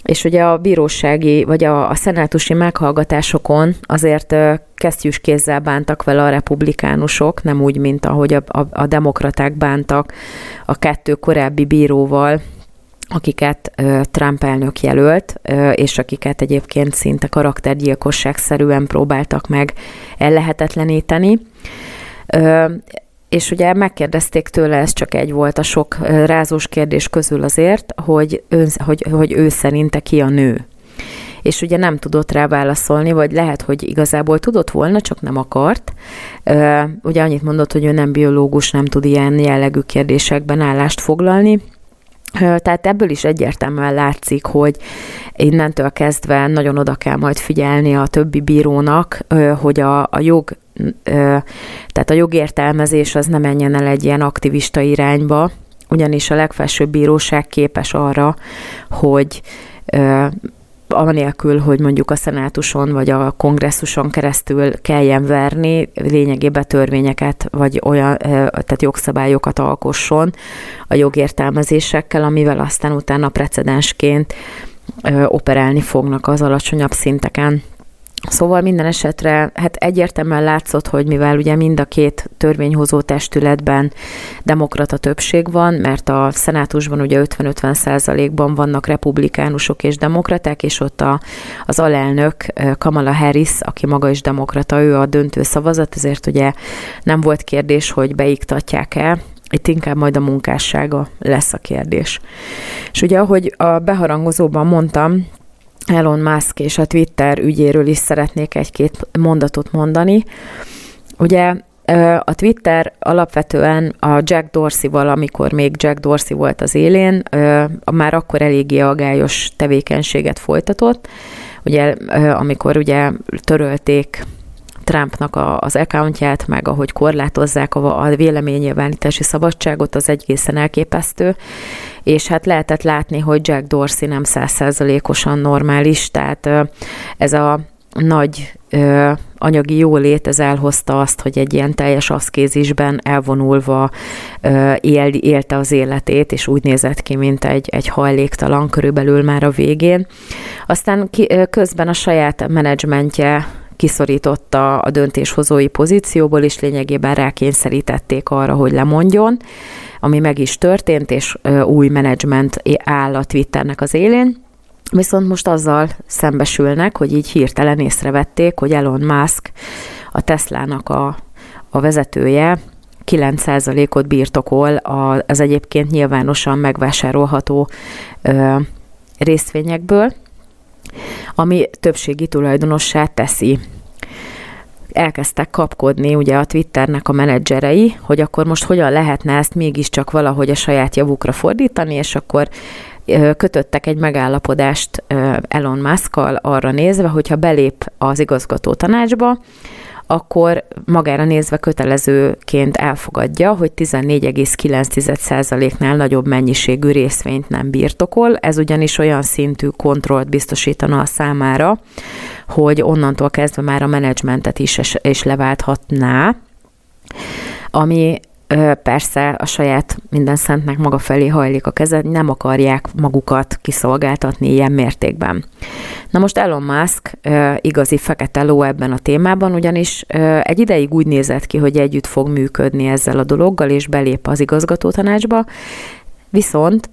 És ugye a bírósági, vagy a, a szenátusi meghallgatásokon azért kesztyűs kézzel bántak vele a republikánusok, nem úgy, mint ahogy a, a, a demokraták bántak a kettő korábbi bíróval, akiket Trump elnök jelölt, és akiket egyébként szinte karaktergyilkosságszerűen próbáltak meg ellehetetleníteni. És ugye megkérdezték tőle, ez csak egy volt a sok rázós kérdés közül azért, hogy, ön, hogy, hogy ő szerinte ki a nő. És ugye nem tudott rá válaszolni, vagy lehet, hogy igazából tudott volna, csak nem akart. Ugye annyit mondott, hogy ő nem biológus, nem tud ilyen jellegű kérdésekben állást foglalni, tehát ebből is egyértelműen látszik, hogy innentől kezdve nagyon oda kell majd figyelni a többi bírónak, hogy a, a jog tehát a jogértelmezés az nem menjen el egy ilyen aktivista irányba, ugyanis a legfelsőbb bíróság képes arra, hogy anélkül, hogy mondjuk a szenátuson vagy a kongresszuson keresztül kelljen verni, lényegében törvényeket vagy olyan, tehát jogszabályokat alkosson a jogértelmezésekkel, amivel aztán utána precedensként operálni fognak az alacsonyabb szinteken. Szóval minden esetre hát egyértelműen látszott, hogy mivel ugye mind a két törvényhozó testületben demokrata többség van, mert a szenátusban ugye 50-50 százalékban vannak republikánusok és demokraták, és ott a, az alelnök Kamala Harris, aki maga is demokrata, ő a döntő szavazat, ezért ugye nem volt kérdés, hogy beiktatják-e itt inkább majd a munkássága lesz a kérdés. És ugye, ahogy a beharangozóban mondtam, Elon Musk és a Twitter ügyéről is szeretnék egy-két mondatot mondani. Ugye a Twitter alapvetően a Jack Dorsey-val, amikor még Jack Dorsey volt az élén, már akkor eléggé agályos tevékenységet folytatott. Ugye, amikor ugye törölték Trumpnak a, az accountját, meg ahogy korlátozzák a, a véleménynyilvánítási szabadságot, az egészen elképesztő, és hát lehetett látni, hogy Jack Dorsey nem százszerzalékosan normális, tehát ez a nagy anyagi jólét, ez elhozta azt, hogy egy ilyen teljes aszkézisben elvonulva ö, él, élte az életét, és úgy nézett ki, mint egy, egy hajléktalan körülbelül már a végén. Aztán ki, közben a saját menedzsmentje kiszorította a döntéshozói pozícióból, és lényegében rákényszerítették arra, hogy lemondjon, ami meg is történt, és új menedzsment áll a Twitternek az élén. Viszont most azzal szembesülnek, hogy így hirtelen észrevették, hogy Elon Musk, a Teslának a, a vezetője, 9%-ot birtokol az egyébként nyilvánosan megvásárolható részvényekből, ami többségi tulajdonossá teszi. Elkezdtek kapkodni ugye a Twitternek a menedzserei, hogy akkor most hogyan lehetne ezt mégiscsak valahogy a saját javukra fordítani, és akkor kötöttek egy megállapodást Elon musk arra nézve, hogyha belép az igazgató tanácsba, akkor magára nézve kötelezőként elfogadja, hogy 14,9%-nál nagyobb mennyiségű részvényt nem birtokol. Ez ugyanis olyan szintű kontrollt biztosítana a számára, hogy onnantól kezdve már a menedzsmentet is és leválthatná, ami persze a saját minden szentnek maga felé hajlik a kezed, nem akarják magukat kiszolgáltatni ilyen mértékben. Na most Elon Musk igazi fekete ló ebben a témában, ugyanis egy ideig úgy nézett ki, hogy együtt fog működni ezzel a dologgal, és belép az igazgatótanácsba, viszont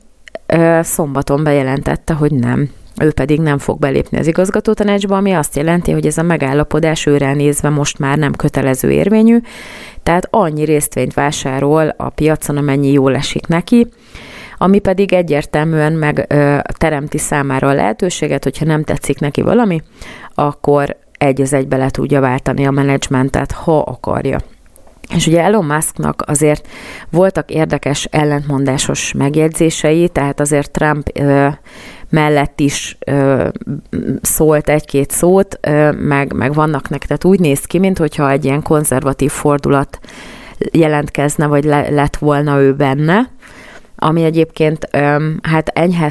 szombaton bejelentette, hogy nem ő pedig nem fog belépni az igazgatótanácsba, ami azt jelenti, hogy ez a megállapodás őre nézve most már nem kötelező érvényű, tehát annyi résztvényt vásárol a piacon, amennyi jól esik neki, ami pedig egyértelműen meg ö, teremti számára a lehetőséget, hogyha nem tetszik neki valami, akkor egy az egybe le tudja váltani a menedzsmentet, ha akarja. És ugye Elon Musknak azért voltak érdekes ellentmondásos megjegyzései, tehát azért Trump ö, mellett is ö, szólt egy-két szót, ö, meg, meg vannak nektek. Tehát úgy néz ki, mintha egy ilyen konzervatív fordulat jelentkezne, vagy le, lett volna ő benne, ami egyébként hát enyhe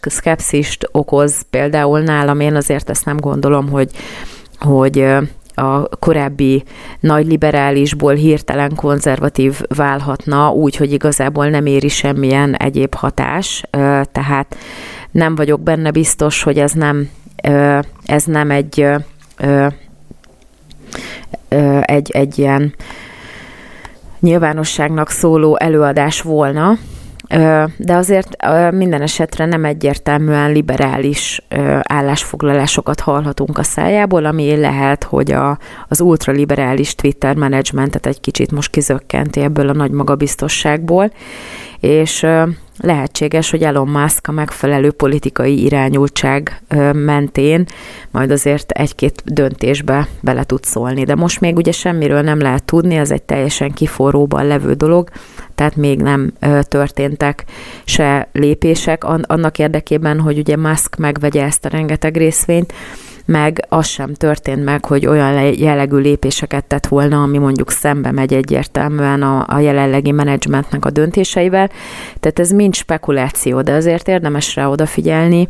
szkepszist okoz például nálam, én azért ezt nem gondolom, hogy, hogy a korábbi nagy liberálisból hirtelen konzervatív válhatna, úgy, hogy igazából nem éri semmilyen egyéb hatás, tehát nem vagyok benne biztos, hogy ez nem, ez nem egy, egy, egy ilyen nyilvánosságnak szóló előadás volna, de azért minden esetre nem egyértelműen liberális állásfoglalásokat hallhatunk a szájából, ami lehet, hogy a, az ultraliberális Twitter menedzsmentet egy kicsit most kizökkenti ebből a nagy magabiztosságból, és lehetséges, hogy Elon Musk a megfelelő politikai irányultság mentén majd azért egy-két döntésbe bele tud szólni. De most még ugye semmiről nem lehet tudni, ez egy teljesen kiforróban levő dolog, tehát még nem történtek se lépések annak érdekében, hogy ugye Musk megvegye ezt a rengeteg részvényt, meg az sem történt meg, hogy olyan jellegű lépéseket tett volna, ami mondjuk szembe megy egyértelműen a, a jelenlegi menedzsmentnek a döntéseivel. Tehát ez mind spekuláció, de azért érdemes rá odafigyelni,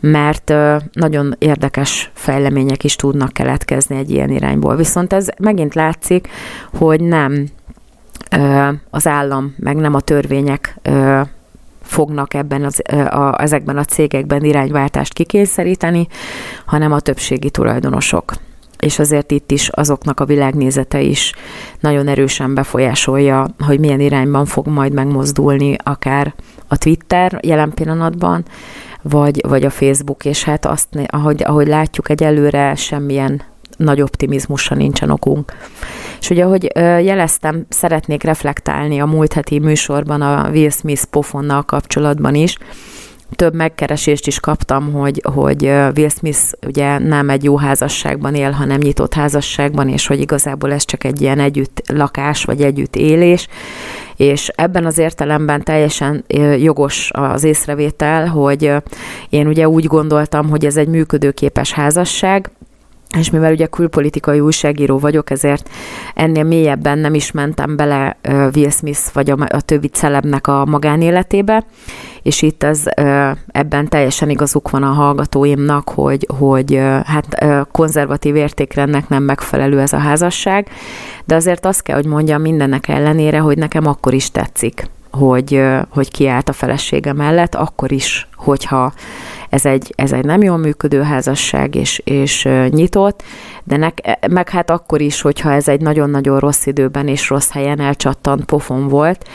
mert nagyon érdekes fejlemények is tudnak keletkezni egy ilyen irányból. Viszont ez megint látszik, hogy nem az állam, meg nem a törvények fognak ebben az, a, ezekben a cégekben irányváltást kikényszeríteni, hanem a többségi tulajdonosok. És azért itt is azoknak a világnézete is nagyon erősen befolyásolja, hogy milyen irányban fog majd megmozdulni akár a Twitter jelen pillanatban, vagy, vagy a Facebook, és hát azt, ahogy, ahogy látjuk, egyelőre semmilyen nagy optimizmusra nincsen okunk. És ugye, ahogy jeleztem, szeretnék reflektálni a múlt heti műsorban a Will Smith pofonnal kapcsolatban is, több megkeresést is kaptam, hogy, hogy Will Smith ugye nem egy jó házasságban él, hanem nyitott házasságban, és hogy igazából ez csak egy ilyen együtt lakás, vagy együtt élés, és ebben az értelemben teljesen jogos az észrevétel, hogy én ugye úgy gondoltam, hogy ez egy működőképes házasság, és mivel ugye külpolitikai újságíró vagyok, ezért ennél mélyebben nem is mentem bele Will Smith vagy a, többi celebnek a magánéletébe, és itt ez, ebben teljesen igazuk van a hallgatóimnak, hogy, hogy hát konzervatív értékrendnek nem megfelelő ez a házasság, de azért azt kell, hogy mondjam mindennek ellenére, hogy nekem akkor is tetszik, hogy, hogy kiállt a felesége mellett, akkor is, hogyha ez egy, ez egy nem jól működő házasság, és, és nyitott, de nek, meg hát akkor is, hogyha ez egy nagyon-nagyon rossz időben és rossz helyen elcsattant pofon volt,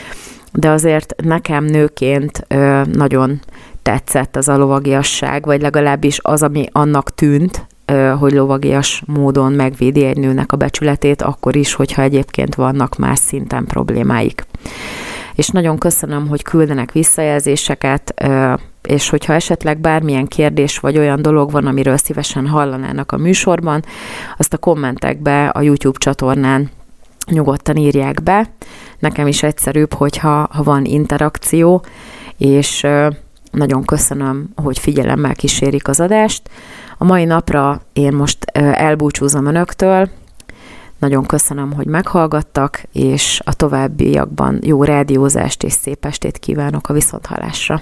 de azért nekem nőként nagyon tetszett az a lovagiasság, vagy legalábbis az, ami annak tűnt, hogy lovagias módon megvédi egy nőnek a becsületét, akkor is, hogyha egyébként vannak más szinten problémáik. És nagyon köszönöm, hogy küldenek visszajelzéseket, és hogyha esetleg bármilyen kérdés vagy olyan dolog van, amiről szívesen hallanának a műsorban, azt a kommentekbe a YouTube csatornán nyugodtan írják be. Nekem is egyszerűbb, hogyha ha van interakció, és nagyon köszönöm, hogy figyelemmel kísérik az adást. A mai napra én most elbúcsúzom önöktől, nagyon köszönöm, hogy meghallgattak, és a továbbiakban jó rádiózást és szép estét kívánok a viszonthallásra.